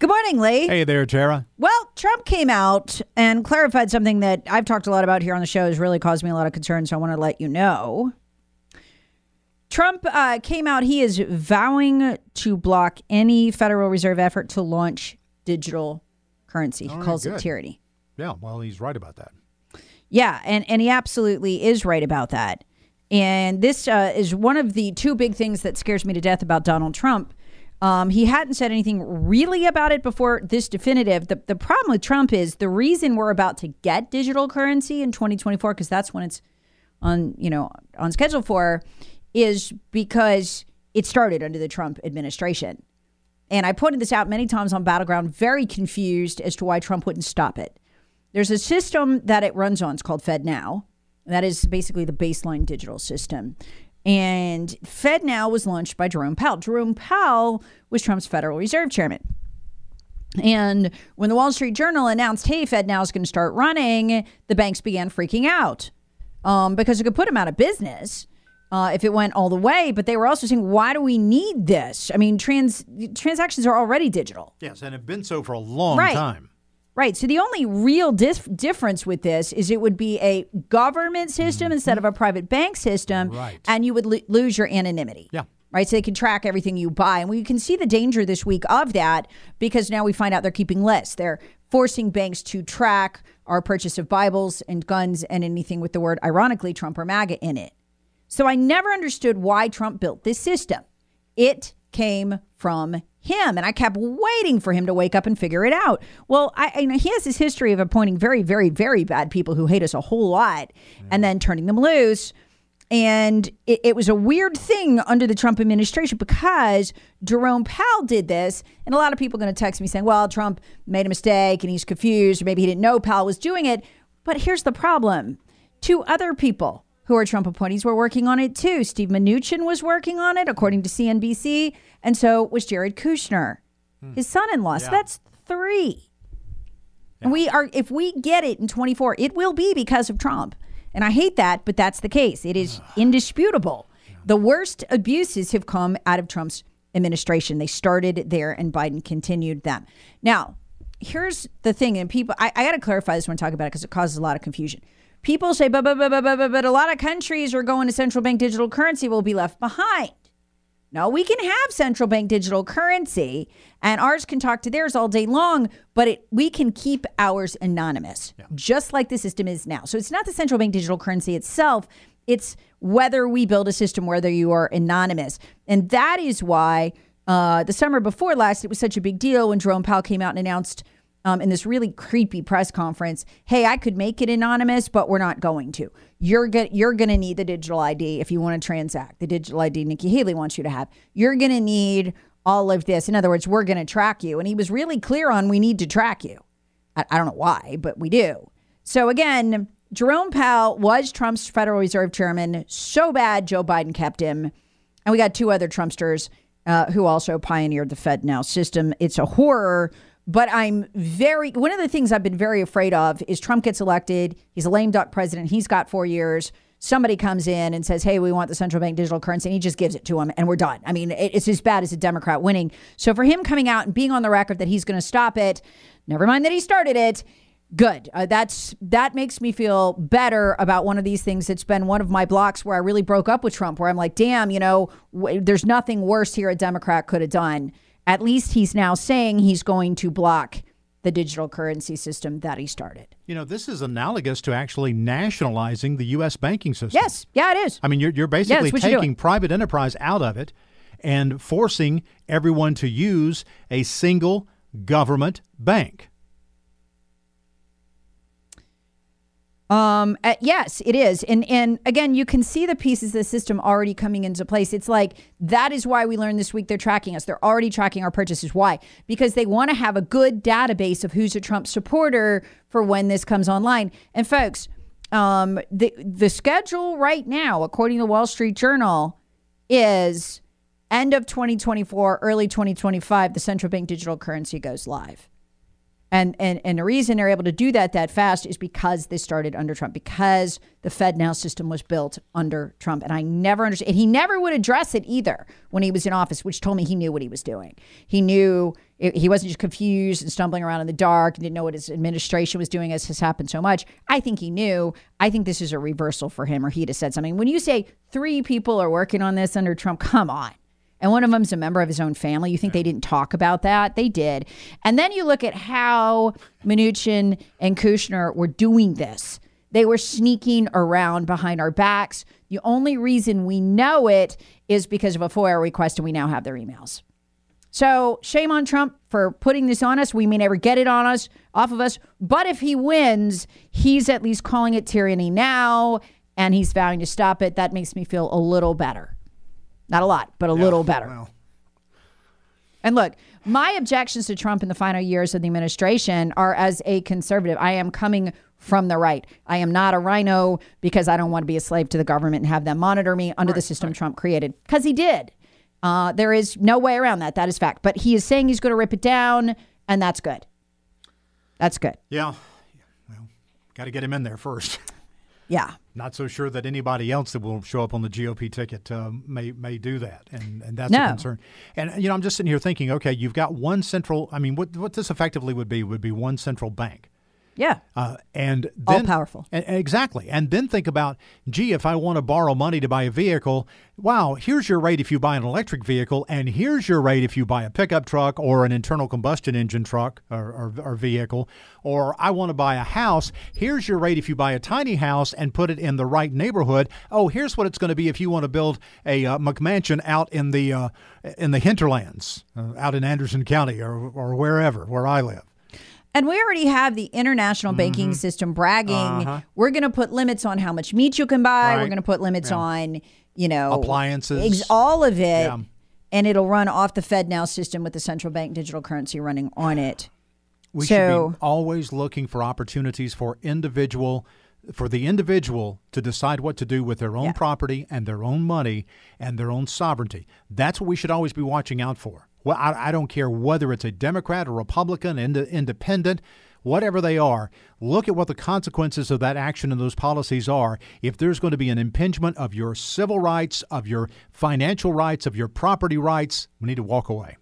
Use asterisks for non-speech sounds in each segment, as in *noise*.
Good morning, Lee. Hey there, Tara. Well, Trump came out and clarified something that I've talked a lot about here on the show has really caused me a lot of concern, so I want to let you know. Trump uh, came out, he is vowing to block any Federal Reserve effort to launch digital currency. He right, calls it tyranny. Yeah, well, he's right about that. Yeah, and, and he absolutely is right about that. And this uh, is one of the two big things that scares me to death about Donald Trump. Um, he hadn't said anything really about it before this definitive. The, the problem with Trump is the reason we're about to get digital currency in 2024, because that's when it's on, you know, on schedule for, is because it started under the Trump administration. And I pointed this out many times on Battleground, very confused as to why Trump wouldn't stop it. There's a system that it runs on. It's called FedNow. That is basically the baseline digital system. And FedNow was launched by Jerome Powell. Jerome Powell was Trump's Federal Reserve Chairman. And when the Wall Street Journal announced, hey, FedNow is going to start running, the banks began freaking out um, because it could put them out of business uh, if it went all the way. But they were also saying, why do we need this? I mean, trans transactions are already digital. Yes, and have been so for a long Right. time. Right. So the only real dif- difference with this is it would be a government system mm-hmm. instead of a private bank system, Right. and you would lo- lose your anonymity. Yeah. Right. So they can track everything you buy, and we can see the danger this week of that because now we find out they're keeping lists. They're forcing banks to track our purchase of Bibles and guns and anything with the word, ironically, Trump or MAGA in it. So I never understood why Trump built this system. It came from him, and I kept waiting for him to wake up and figure it out. Well, I, I know he has this history of appointing very, very, very bad people who hate us a whole lot, and then turning them loose. And it, it was a weird thing under the Trump administration because Jerome Powell did this. And a lot of people are going to text me saying, well, Trump made a mistake and he's confused, or maybe he didn't know Powell was doing it. But here's the problem two other people who are Trump appointees were working on it too. Steve Mnuchin was working on it, according to CNBC. And so was Jared Kushner, hmm. his son in law. So that's three. And we are, if we get it in 24, it will be because of Trump. And I hate that, but that's the case. It is *sighs* indisputable. The worst abuses have come out of Trump's administration. They started there, and Biden continued them. Now, here's the thing, and people, I, I got to clarify this when I talk about it because it causes a lot of confusion. People say, but, but, but, but, but, but a lot of countries are going to central bank digital currency will be left behind. No, we can have central bank digital currency, and ours can talk to theirs all day long, but it, we can keep ours anonymous, just like the system is now. So it's not the central bank digital currency itself, it's whether we build a system whether you are anonymous. And that is why uh, the summer before last, it was such a big deal when Jerome Powell came out and announced um, in this really creepy press conference, "Hey, I could make it anonymous, but we're not going to. You're go- you're going to need the digital ID if you want to transact. The digital ID Nikki Haley wants you to have. You're going to need all of this. In other words, we're going to track you." And he was really clear on we need to track you. I, I don't know why, but we do. So again, Jerome Powell was Trump's Federal Reserve chairman. So bad, Joe Biden kept him. And we got two other Trumpsters uh, who also pioneered the FedNow system. It's a horror, but I'm very, one of the things I've been very afraid of is Trump gets elected. He's a lame duck president. He's got four years. Somebody comes in and says, hey, we want the central bank digital currency, and he just gives it to him, and we're done. I mean, it's as bad as a Democrat winning. So for him coming out and being on the record that he's going to stop it, never mind that he started it, good uh, that's that makes me feel better about one of these things it's been one of my blocks where i really broke up with trump where i'm like damn you know w- there's nothing worse here a democrat could have done at least he's now saying he's going to block the digital currency system that he started You know, this is analogous to actually nationalizing the U.S. banking system. yes yeah it is I mean, you're, you're basically you're taking private enterprise out of it and forcing everyone to use a single government bank. Um, uh, yes, it is. And and again, you can see the pieces of the system already coming into place. It's like that is why we learned this week they're tracking us. They're already tracking our purchases. Why? Because they want to have a good database of who's a Trump supporter for when this comes online. And folks, um, the the schedule right now, according to the Wall Street Journal, is end of 2024, early 2025. The central bank digital currency goes live. And, and and the reason they're able to do that that fast is because this started under Trump, because the FedNow system was built under Trump. And I never understood. And he never would address it either when he was in office, which told me he knew what he was doing. He knew it, he wasn't just confused and stumbling around in the dark and didn't know what his administration was doing, as has happened so much. I think he knew. I think this is a reversal for him, or he'd have said something. When you say three people are working on this under Trump, come on and one of them's a member of his own family. You think they didn't talk about that? They did. And then you look at how Mnuchin and Kushner were doing this. They were sneaking around behind our backs. The only reason we know it is because of a FOIA request, and we now have their emails. So shame on Trump for putting this on us. We may never get it on us, off of us. But if he wins, he's at least calling it tyranny now, and he's vowing to stop it. That makes me feel a little better. Not a lot, but a yeah, little better. Well. And look, my objections to Trump in the final years of the administration are as a conservative. I am coming from the right. I am not a RINO because I don't want to be a slave to the government and have them monitor me under right, the system right. Trump created. Because he did. Uh, there is no way around that. That is fact. But he is saying he's going to rip it down, and that's good. That's good. Yeah. Well, got to get him in there first. *laughs* Yeah. Not so sure that anybody else that will show up on the GOP ticket uh, may may do that, and and that's no. a concern. And you know, I'm just sitting here thinking, okay, you've got one central. I mean, what what this effectively would be would be one central bank. Yeah. Uh, and then, all powerful. And, exactly. And then think about, gee, if I want to borrow money to buy a vehicle, wow, here's your rate if you buy an electric vehicle, and here's your rate if you buy a pickup truck or an internal combustion engine truck or, or, or vehicle. Or I want to buy a house. Here's your rate if you buy a tiny house and put it in the right neighborhood. Oh, here's what it's going to be if you want to build a uh, McMansion out in the uh, in the hinterlands, uh, out in Anderson County or, or wherever where I live. And we already have the international banking mm-hmm. system bragging. Uh-huh. We're going to put limits on how much meat you can buy. Right. We're going to put limits yeah. on, you know, appliances, ex- all of it. Yeah. And it'll run off the FedNow system with the central bank digital currency running on it. We so, should be always looking for opportunities for individual for the individual to decide what to do with their own yeah. property and their own money and their own sovereignty. That's what we should always be watching out for. Well, I, I don't care whether it's a Democrat or Republican, ind- independent, whatever they are. Look at what the consequences of that action and those policies are. If there's going to be an impingement of your civil rights, of your financial rights, of your property rights, we need to walk away.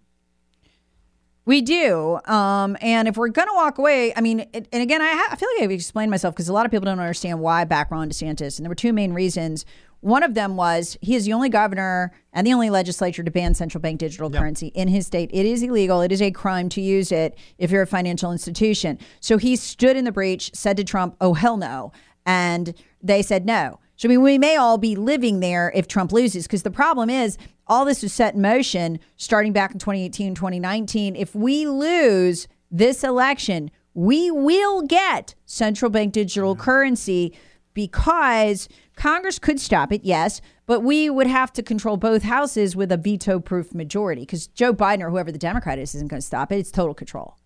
We do. Um, and if we're going to walk away, I mean, it, and again, I, ha- I, feel like I've explained myself because a lot of people don't understand why back Ron DeSantis. And there were two main reasons. One of them was he is the only governor and the only legislature to ban central bank digital yep. currency in his state. It is illegal. It is a crime to use it if you're a financial institution. So he stood in the breach, said to Trump, oh, hell no. And they said no. So, I mean, we may all be living there if Trump loses, because the problem is all this was set in motion starting back in 2018, 2019. If we lose this election, we will get central bank digital currency because Congress could stop it, yes, but we would have to control both houses with a veto proof majority because Joe Biden or whoever the Democrat is isn't going to stop it. It's total control.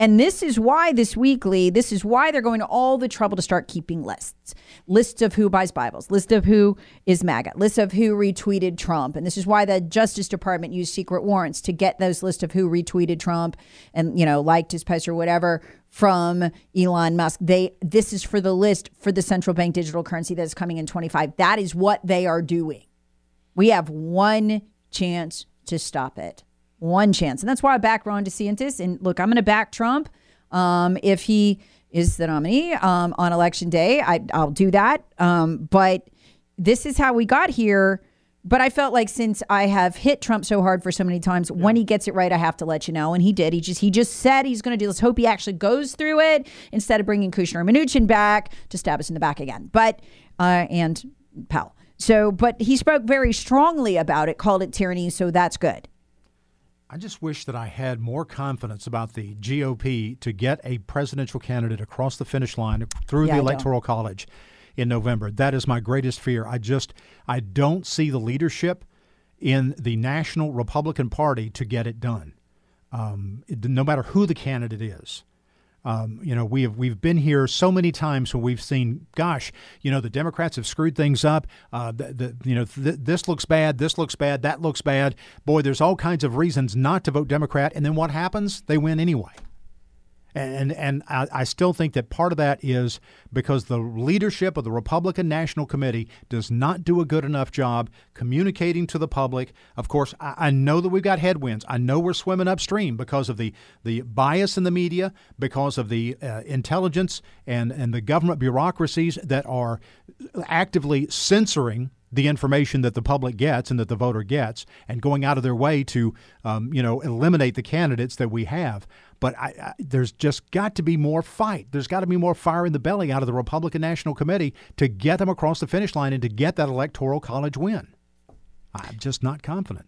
And this is why this weekly, this is why they're going to all the trouble to start keeping lists. Lists of who buys Bibles, list of who is MAGA, list of who retweeted Trump. And this is why the Justice Department used secret warrants to get those lists of who retweeted Trump and, you know, liked his post or whatever from Elon Musk. They this is for the list for the central bank digital currency that's coming in 25. That is what they are doing. We have one chance to stop it one chance. And that's why I back Ron DeSantis. And look, I'm going to back Trump um, if he is the nominee um, on election day. I, will do that. Um, but this is how we got here. But I felt like since I have hit Trump so hard for so many times, yeah. when he gets it right, I have to let you know. And he did. He just he just said he's going to do. Let's hope he actually goes through it instead of bringing Kushner and Mnuchin back to stab us in the back again. But uh, and Powell. So, but he spoke very strongly about it, called it tyranny. So that's good. I just wish that I had more confidence about the GOP to get a presidential candidate across the finish line through yeah, the Electoral College in November. That is my greatest fear. I just I don't see the leadership in the national Republican Party to get it done. Um, no matter who the candidate is. Um, you know, we have we've been here so many times when we've seen, gosh, you know, the Democrats have screwed things up. Uh, the, the, you know, th- this looks bad, this looks bad, that looks bad. Boy, there's all kinds of reasons not to vote Democrat, and then what happens? They win anyway. And and I, I, still think that part of that is because the leadership of the Republican National Committee does not do a good enough job communicating to the public. Of course, I, I know that we've got headwinds. I know we're swimming upstream because of the, the bias in the media, because of the uh, intelligence and, and the government bureaucracies that are actively censoring the information that the public gets and that the voter gets and going out of their way to um, you know eliminate the candidates that we have but I, I, there's just got to be more fight. There's got to be more fire in the belly out of the Republican National Committee to get them across the finish line and to get that electoral college win. I'm just not confident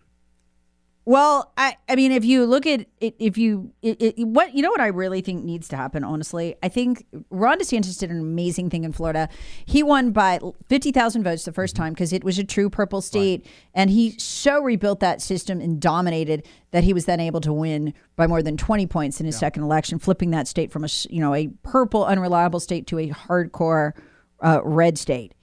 well, I, I mean, if you look at it, if you, it, it, what, you know what I really think needs to happen, honestly? I think Ron DeSantis did an amazing thing in Florida. He won by 50,000 votes the first time because it was a true purple state. Right. And he so rebuilt that system and dominated that he was then able to win by more than 20 points in his yeah. second election, flipping that state from a, you know, a purple, unreliable state to a hardcore uh, red state.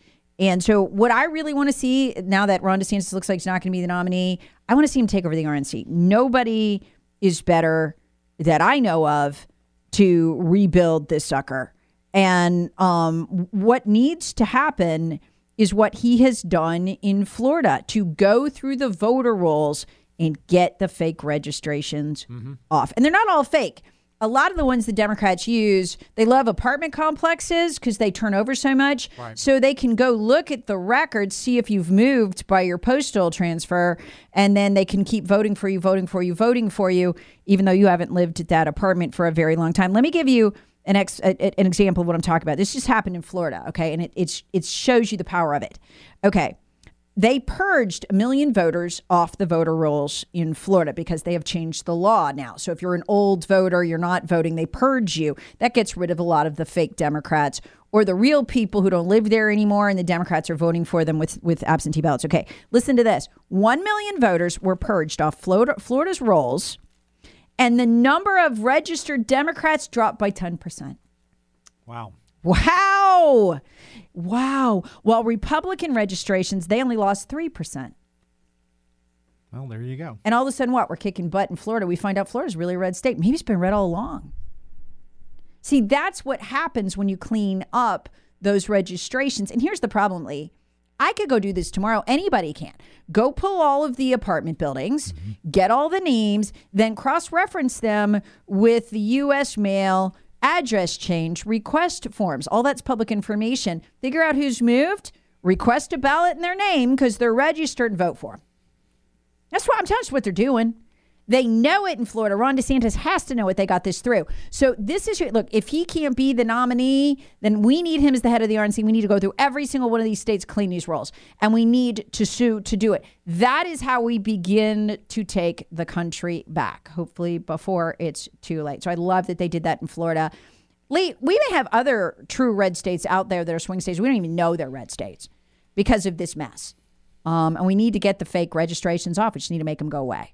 And so, what I really want to see now that Ron DeSantis looks like he's not going to be the nominee, I want to see him take over the RNC. Nobody is better that I know of to rebuild this sucker. And um, what needs to happen is what he has done in Florida to go through the voter rolls and get the fake registrations mm-hmm. off. And they're not all fake a lot of the ones the Democrats use, they love apartment complexes because they turn over so much. Right. So they can go look at the records, see if you've moved by your postal transfer, and then they can keep voting for you, voting for you, voting for you, even though you haven't lived at that apartment for a very long time. Let me give you an ex, a, an example of what I'm talking about. This just happened in Florida, okay, and it it's, it shows you the power of it. Okay, they purged a million voters off the voter rolls in Florida because they have changed the law now. So if you're an old voter, you're not voting, they purge you. That gets rid of a lot of the fake Democrats or the real people who don't live there anymore and the Democrats are voting for them with, with absentee ballots. Okay, listen to this 1 million voters were purged off Florida, Florida's rolls, and the number of registered Democrats dropped by 10%. Wow. Wow. Wow. While Republican registrations, they only lost 3%. Well, there you go. And all of a sudden, what? We're kicking butt in Florida. We find out Florida's really a red state. Maybe it's been red all along. See, that's what happens when you clean up those registrations. And here's the problem, Lee. I could go do this tomorrow. Anybody can. Go pull all of the apartment buildings, mm-hmm. get all the names, then cross reference them with the U.S. mail address change, request forms, all that's public information. Figure out who's moved, request a ballot in their name because they're registered and vote for them. That's what I'm telling you what they're doing. They know it in Florida. Ron DeSantis has to know it. They got this through. So this is look. If he can't be the nominee, then we need him as the head of the RNC. We need to go through every single one of these states, clean these rolls, and we need to sue to do it. That is how we begin to take the country back. Hopefully before it's too late. So I love that they did that in Florida. Lee, we may have other true red states out there that are swing states. We don't even know they're red states because of this mess. Um, and we need to get the fake registrations off. We just need to make them go away.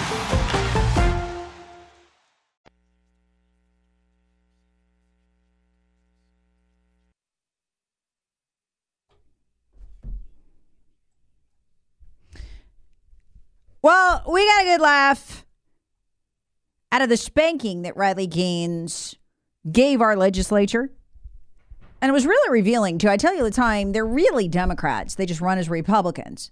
Well, we got a good laugh out of the spanking that Riley Gaines gave our legislature. And it was really revealing, too. I tell you the time, they're really Democrats. They just run as Republicans.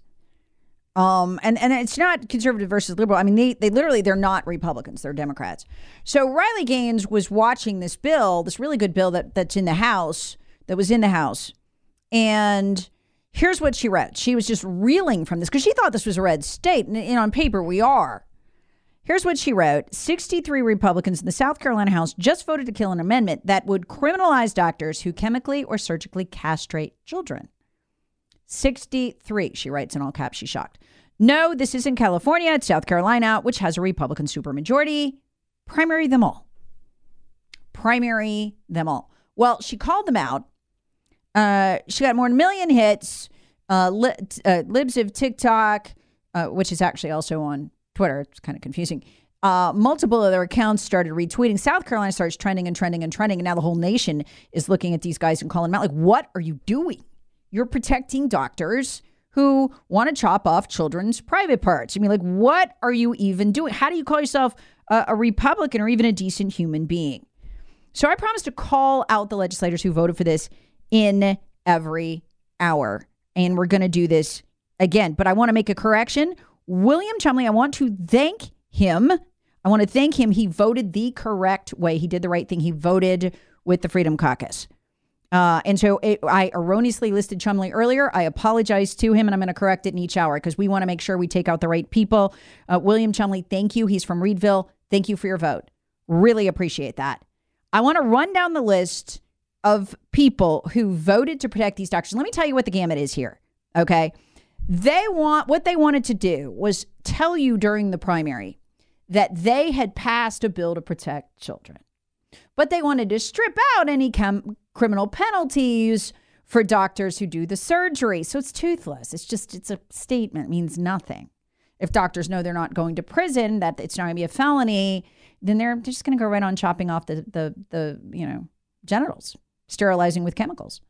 Um, and, and it's not conservative versus liberal. I mean, they, they literally, they're not Republicans, they're Democrats. So Riley Gaines was watching this bill, this really good bill that, that's in the House, that was in the House. And here's what she read. She was just reeling from this because she thought this was a red state. And, and on paper, we are. Here's what she wrote 63 Republicans in the South Carolina House just voted to kill an amendment that would criminalize doctors who chemically or surgically castrate children. 63, she writes in all caps. She's shocked. No, this isn't California. It's South Carolina, which has a Republican supermajority. Primary them all. Primary them all. Well, she called them out. Uh, she got more than a million hits. Uh, li- uh, libs of TikTok, uh, which is actually also on Twitter. It's kind of confusing. Uh, multiple other accounts started retweeting. South Carolina starts trending and trending and trending. And now the whole nation is looking at these guys and calling them out like, what are you doing? You're protecting doctors who want to chop off children's private parts. I mean, like, what are you even doing? How do you call yourself a, a Republican or even a decent human being? So I promised to call out the legislators who voted for this in every hour. And we're going to do this again. But I want to make a correction. William Chumley, I want to thank him. I want to thank him. He voted the correct way. He did the right thing. He voted with the Freedom Caucus. Uh, and so it, I erroneously listed Chumley earlier. I apologize to him, and I'm going to correct it in each hour because we want to make sure we take out the right people. Uh, William Chumley, thank you. He's from Reedville. Thank you for your vote. Really appreciate that. I want to run down the list of people who voted to protect these doctors. Let me tell you what the gamut is here. Okay. They want what they wanted to do was tell you during the primary that they had passed a bill to protect children but they wanted to strip out any chem- criminal penalties for doctors who do the surgery. So it's toothless. It's just, it's a statement, it means nothing. If doctors know they're not going to prison, that it's not going to be a felony, then they're just going to go right on chopping off the, the, the, you know, genitals, sterilizing with chemicals,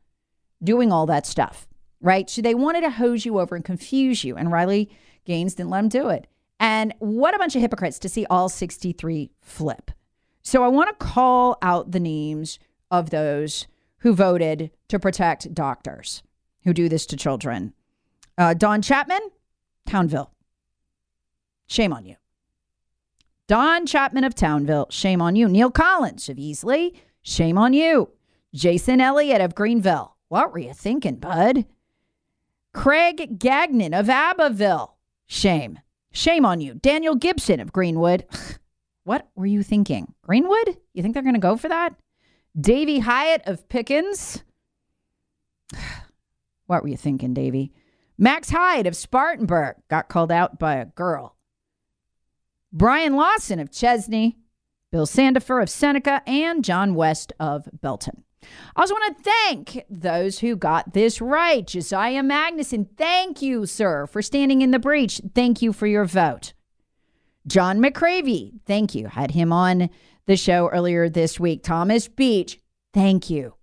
doing all that stuff, right? So they wanted to hose you over and confuse you. And Riley Gaines didn't let them do it. And what a bunch of hypocrites to see all 63 flip. So I want to call out the names of those who voted to protect doctors who do this to children. Uh, Don Chapman, Townville. Shame on you. Don Chapman of Townville, shame on you. Neil Collins of Easley, shame on you. Jason Elliott of Greenville, what were you thinking, bud? Craig Gagnon of Abbeville, shame. Shame on you. Daniel Gibson of Greenwood, *laughs* What were you thinking? Greenwood? You think they're going to go for that? Davy Hiott of Pickens? *sighs* what were you thinking, Davy? Max Hyde of Spartanburg got called out by a girl. Brian Lawson of Chesnee, Bill Sandifer of Seneca, and John West of Belton. I also want to thank those who got this right. Josiah Magnuson, thank you, sir, for standing in the breach. Thank you for your vote. John McCravey, thank you. Had him on the show earlier this week. Thomas Beach, thank you.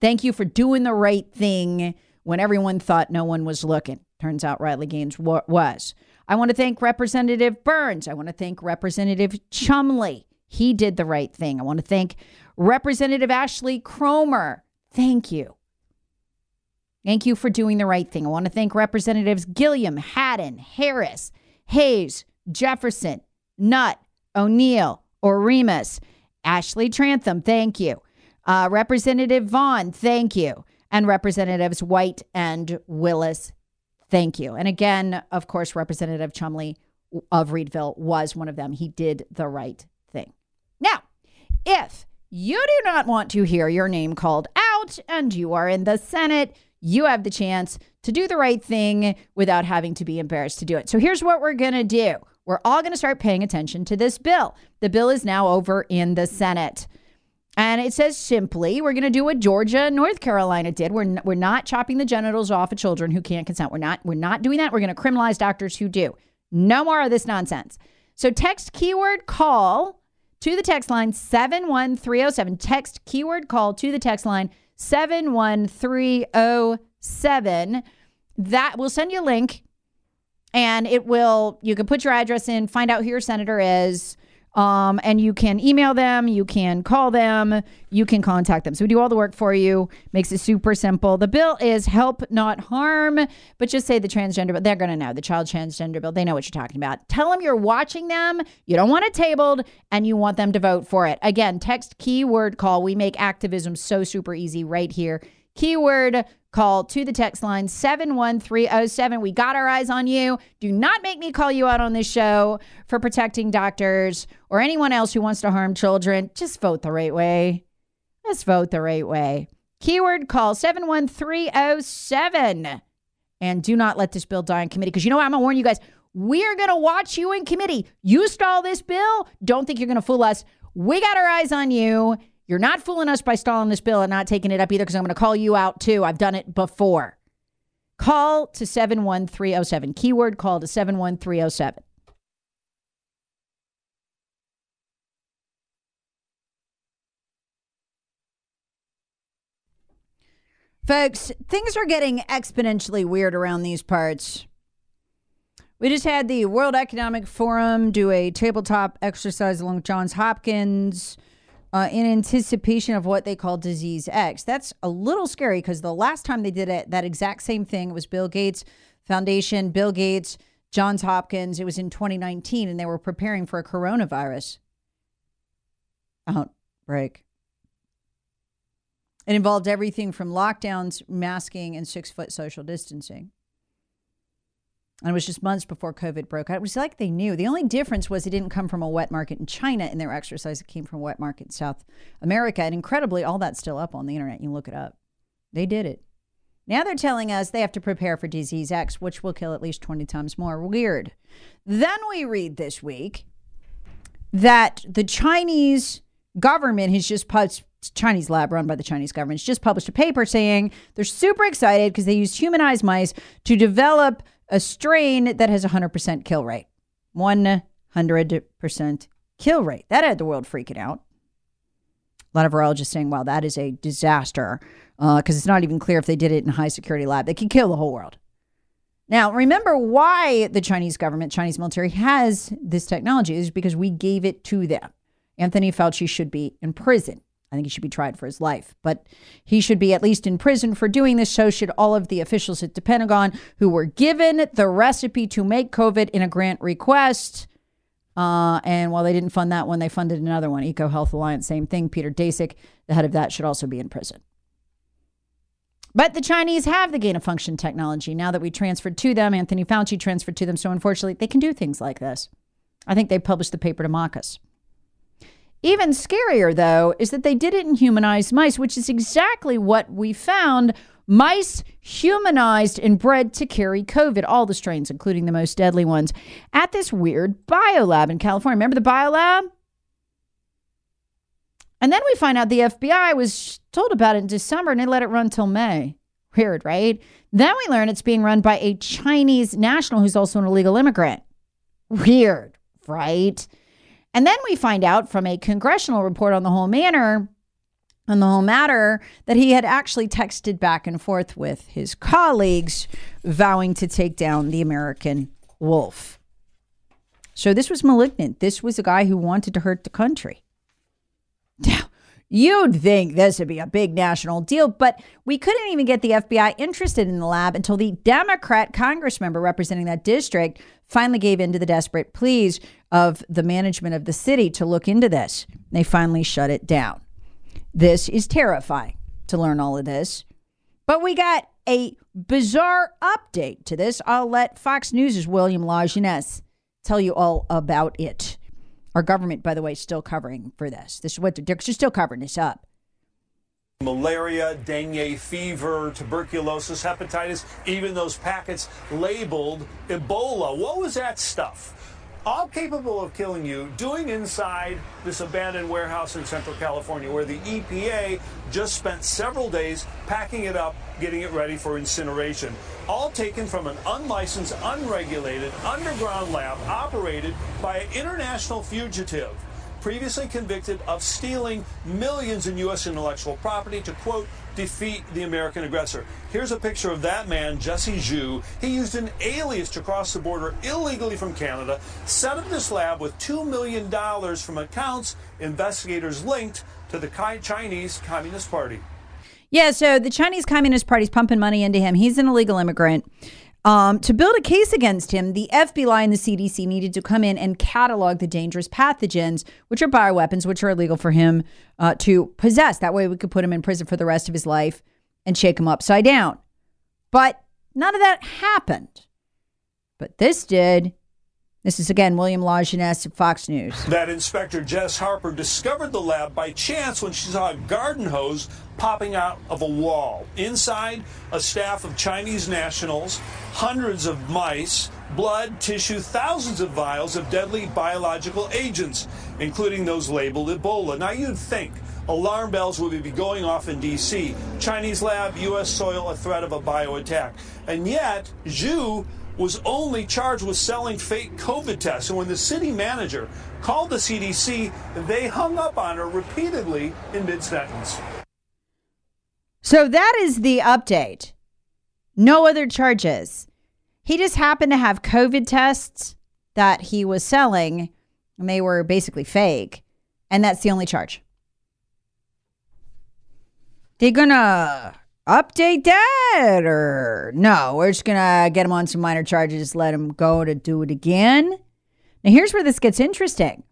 Thank you for doing the right thing when everyone thought no one was looking. Turns out Riley Gaines was. I want to thank Representative Burns. I want to thank Representative Chumley. He did the right thing. I want to thank Representative Ashley Cromer. Thank you. Thank you for doing the right thing. I want to thank Representatives Gilliam, Haddon, Harris, Hayes, Jefferson, Nutt, O'Neill, Oremus, Ashley Trantham, thank you. Uh, Representative Vaughn, thank you. And Representatives White and Willis, thank you. And again, of course, Representative Chumley of Reedville was one of them. He did the right thing. Now, if you do not want to hear your name called out and you are in the Senate, you have the chance to do the right thing without having to be embarrassed to do it. So here's what we're going to do we're all going to start paying attention to this bill. The bill is now over in the Senate. And it says simply, we're going to do what Georgia and North Carolina did. We're, n- we're not chopping the genitals off of children who can't consent. We're not, we're not doing that. We're going to criminalize doctors who do. No more of this nonsense. So text keyword call to the text line 71307. Text keyword call to the text line 71307. That will send you a link and it will, you can put your address in, find out who your senator is. Um, and you can email them, you can call them, you can contact them. So we do all the work for you, makes it super simple. The bill is help, not harm, but just say the transgender bill. They're going to know the child transgender bill. They know what you're talking about. Tell them you're watching them, you don't want it tabled, and you want them to vote for it. Again, text keyword call. We make activism so super easy right here. Keyword call to the text line 71307. We got our eyes on you. Do not make me call you out on this show for protecting doctors or anyone else who wants to harm children. Just vote the right way. Let's vote the right way. Keyword call 71307. And do not let this bill die in committee because you know what? I'm going to warn you guys. We're going to watch you in committee. You stall this bill. Don't think you're going to fool us. We got our eyes on you. You're not fooling us by stalling this bill and not taking it up either because I'm going to call you out too. I've done it before. Call to 71307. Keyword call to 71307. Folks, things are getting exponentially weird around these parts. We just had the World Economic Forum do a tabletop exercise along with Johns Hopkins uh, in anticipation of what they call Disease X. That's a little scary because the last time they did it, that exact same thing it was Bill Gates Foundation, Bill Gates, Johns Hopkins. It was in 2019, and they were preparing for a coronavirus outbreak. It involved everything from lockdowns, masking, and six foot social distancing. And it was just months before COVID broke out. It was like they knew. The only difference was it didn't come from a wet market in China in their exercise. It came from a wet market in South America. And incredibly, all that's still up on the internet. You look it up. They did it. Now they're telling us they have to prepare for disease X, which will kill at least 20 times more. Weird. Then we read this week that the Chinese government has just published, Chinese lab run by the Chinese government, has just published a paper saying they're super excited because they used humanized mice to develop a strain that has 100% kill rate. 100% kill rate. That had the world freaking out. A lot of virologists saying, wow, that is a disaster because uh, it's not even clear if they did it in a high security lab. They could kill the whole world. Now, remember why the Chinese government, Chinese military has this technology is because we gave it to them. Anthony Fauci should be in prison. I think he should be tried for his life, but he should be at least in prison for doing this. So should all of the officials at the Pentagon who were given the recipe to make COVID in a grant request. Uh, and while they didn't fund that one, they funded another one, Eco Health Alliance, same thing. Peter Daszak, the head of that, should also be in prison. But the Chinese have the gain of function technology now that we transferred to them. Anthony Fauci transferred to them. So unfortunately, they can do things like this. I think they published the paper to mock us. Even scarier, though, is that they did it in humanized mice, which is exactly what we found. Mice humanized and bred to carry COVID, all the strains, including the most deadly ones, at this weird biolab in California. Remember the biolab? And then we find out the FBI was told about it in December and they let it run till May. Weird, right? Then we learn it's being run by a Chinese national who's also an illegal immigrant. Weird, right? And then we find out from a congressional report on the whole manner on the whole matter that he had actually texted back and forth with his colleagues vowing to take down the American wolf. So this was malignant. This was a guy who wanted to hurt the country. Now, you'd think this would be a big national deal, but we couldn't even get the FBI interested in the lab until the Democrat Congress member representing that district finally gave in to the desperate pleas of the management of the city to look into this. They finally shut it down. This is terrifying to learn all of this. But we got a bizarre update to this. I'll let Fox News' William Lajeunesse tell you all about it. Our government, by the way, is still covering for this. This is what they're, they're still covering this up. Malaria, dengue fever, tuberculosis, hepatitis, even those packets labeled Ebola. What was that stuff? All capable of killing you, doing inside this abandoned warehouse in Central California, where the EPA just spent several days packing it up, getting it ready for incineration. All taken from an unlicensed, unregulated underground lab operated by an international fugitive. previously convicted of stealing millions in U.S. intellectual property to, quote, defeat the American aggressor. Here's a picture of that man, Jesse Zhu. He used an alias to cross the border illegally from Canada, set up this lab with $2 million from accounts investigators linked to the Chinese Communist Party. Yeah, so the Chinese Communist Party's pumping money into him. He's an illegal immigrant. Um, to build a case against him, the FBI and the CDC needed to come in and catalog the dangerous pathogens, which are bioweapons, which are illegal for him uh, to possess. That way, we could put him in prison for the rest of his life and shake him upside down. But none of that happened. But this did. This is again William Lajeunesse of Fox News. That inspector Jess Harper discovered the lab by chance when she saw a garden hose popping out of a wall. Inside, a staff of Chinese nationals, hundreds of mice, blood, tissue, thousands of vials of deadly biological agents, including those labeled Ebola. Now you'd think alarm bells would be going off in D.C. Chinese lab, U.S. soil, a threat of a bio attack. And yet, Zhu was only charged with selling fake COVID tests. And when the city manager called the CDC, they hung up on her repeatedly in mid sentence. So that is the update. No other charges. He just happened to have COVID tests that he was selling, and they were basically fake. And that's the only charge. They're gonna update that or no? We're just gonna get him on some minor charges, let him go to do it again. Now, here's where this gets interesting.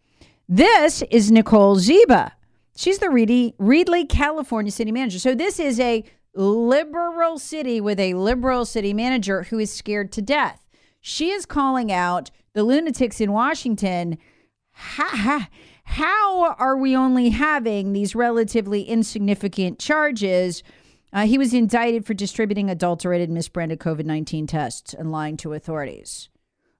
This is Nicole Zieba. She's the Reedy, Reedley, California city manager. So this is a liberal city with a liberal city manager who is scared to death. She is calling out the lunatics in Washington. Ha, ha, how are we only having these relatively insignificant charges? Uh, he was indicted for distributing adulterated, misbranded COVID 19 tests and lying to authorities,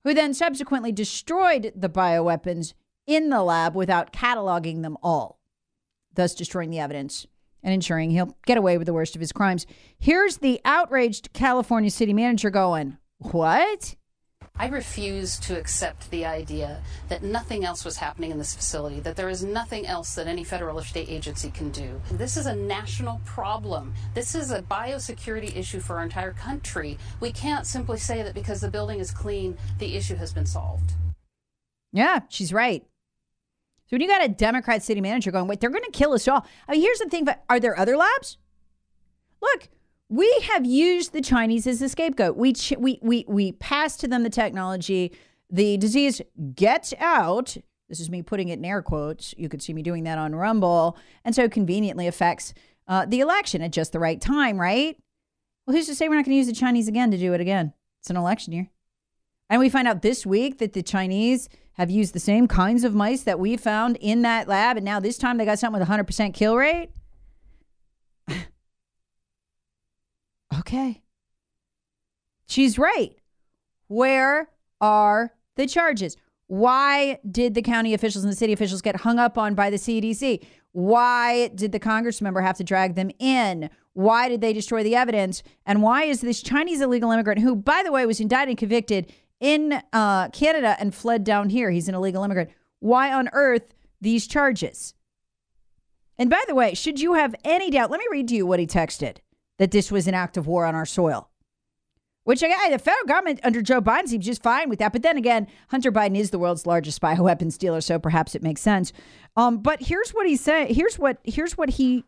who then subsequently destroyed the bioweapons in the lab without cataloging them all, thus destroying the evidence and ensuring he'll get away with the worst of his crimes. Here's the outraged California city manager going, What? I refuse to accept the idea that nothing else was happening in this facility, that there is nothing else that any federal or state agency can do. This is a national problem. This is a biosecurity issue for our entire country. We can't simply say that because the building is clean, the issue has been solved. Yeah, she's right. So when you got a Democrat city manager going, wait, they're going to kill us all. I mean, here's the thing, but are there other labs? Look, we have used the Chinese as a scapegoat. We we we we pass to them the technology. The disease gets out. This is me putting it in air quotes. You could see me doing that on Rumble, and so conveniently affects uh, the election at just the right time, right? Well, who's to say we're not going to use the Chinese again to do it again? It's an election year, and we find out this week that the Chinese have used the same kinds of mice that we found in that lab, and now this time they got something with a hundred percent kill rate. Okay. She's right. Where are the charges? Why did the county officials and the city officials get hung up on by the CDC? Why did the Congress member have to drag them in? Why did they destroy the evidence? And why is this Chinese illegal immigrant, who, by the way, was indicted and convicted in uh, Canada and fled down here, he's an illegal immigrant, why on earth these charges? And by the way, should you have any doubt, let me read to you what he texted that this was an act of war on our soil. Which again, the federal government under Joe Biden seems just fine with that. But then again, Hunter Biden is the world's largest bioweapons dealer, so perhaps it makes sense. Um, but here's what he said. Here's what here's what he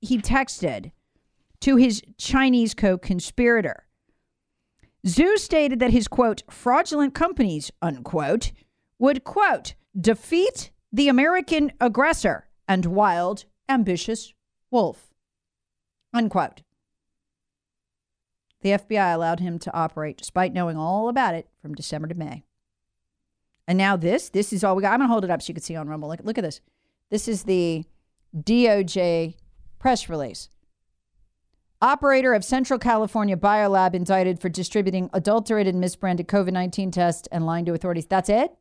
he texted to his Chinese co-conspirator. Zhu stated that his quote fraudulent companies unquote would quote defeat the American aggressor and wild ambitious wolf unquote. The FBI allowed him to operate despite knowing all about it from December to May. And now this, this is all we got. I'm going to hold it up so you can see on Rumble. Look, look at this. This is the DOJ press release. Operator of Central California Biolab indicted for distributing adulterated, misbranded COVID 19 tests and lying to authorities. That's it?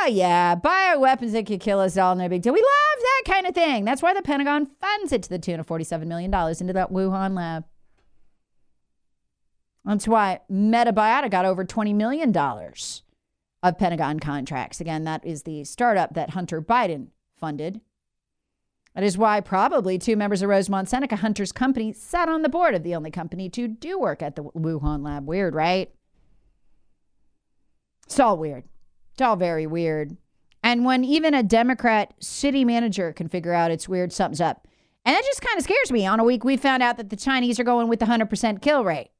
Oh, yeah, bioweapons that could kill us all, no big deal. We love that kind of thing. That's why the Pentagon funds it to the tune of $47 million into that Wuhan lab. That's why Metabiota got over $20 million of Pentagon contracts. Again, that is the startup that Hunter Biden funded. That is why probably two members of Rosemont Seneca Hunter's company sat on the board of the only company to do work at the Wuhan lab. Weird, right? It's all weird. It's all very weird. And when even a Democrat city manager can figure out it's weird, something's up. And that just kind of scares me. On a week, we found out that the Chinese are going with the 100% kill rate.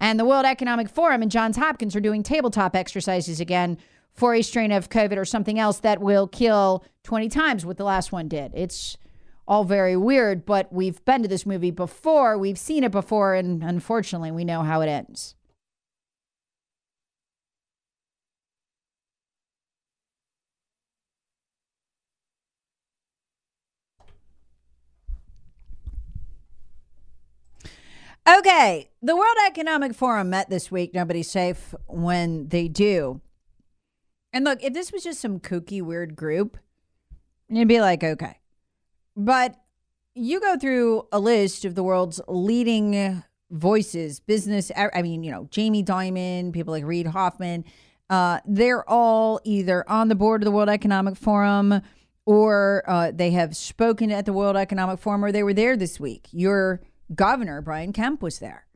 And the World Economic Forum and Johns Hopkins are doing tabletop exercises again for a strain of COVID or something else that will kill 20 times what the last one did. It's all very weird, but we've been to this movie before, we've seen it before, and unfortunately, we know how it ends. Okay, the World Economic Forum met this week. Nobody's safe when they do. And look, if this was just some kooky, weird group, you'd be like, okay. But you go through a list of the world's leading voices, business, I mean, you know, Jamie Dimon, people like Reid Hoffman, uh, they're all either on the board of the World Economic Forum or uh, they have spoken at the World Economic Forum or they were there this week. Your governor, Brian Kemp, was there.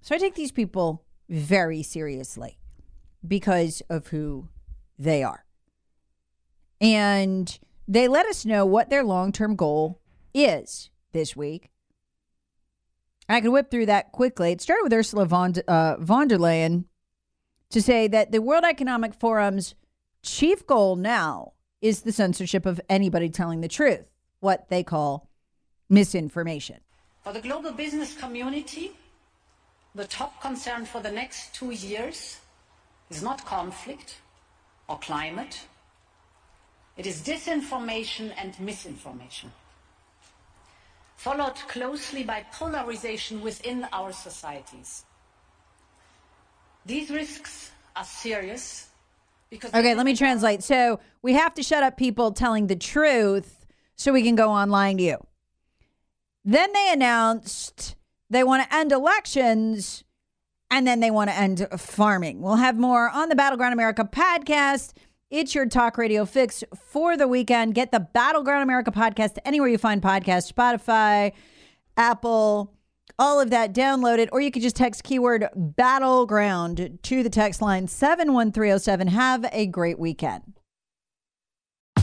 So I take these people very seriously because of who they are. And they let us know what their long term goal is this week. I can whip through that quickly. It started with Ursula von, uh, von der Leyen to say that the World Economic Forum's chief goal now is the censorship of anybody telling the truth, what they call misinformation. For the global business community, the top concern for the next two years is not conflict, or climate. It is disinformation and misinformation, followed closely by polarization within our societies. These risks are serious because. Okay, let me translate. So we have to shut up people telling the truth so we can go online to you. Then they announced they want to end elections and then they want to end farming. We'll have more on the Battleground America podcast. It's your talk radio fix for the weekend. Get the Battleground America podcast anywhere you find podcasts Spotify, Apple, all of that. Download it, or you could just text keyword battleground to the text line 71307. Have a great weekend.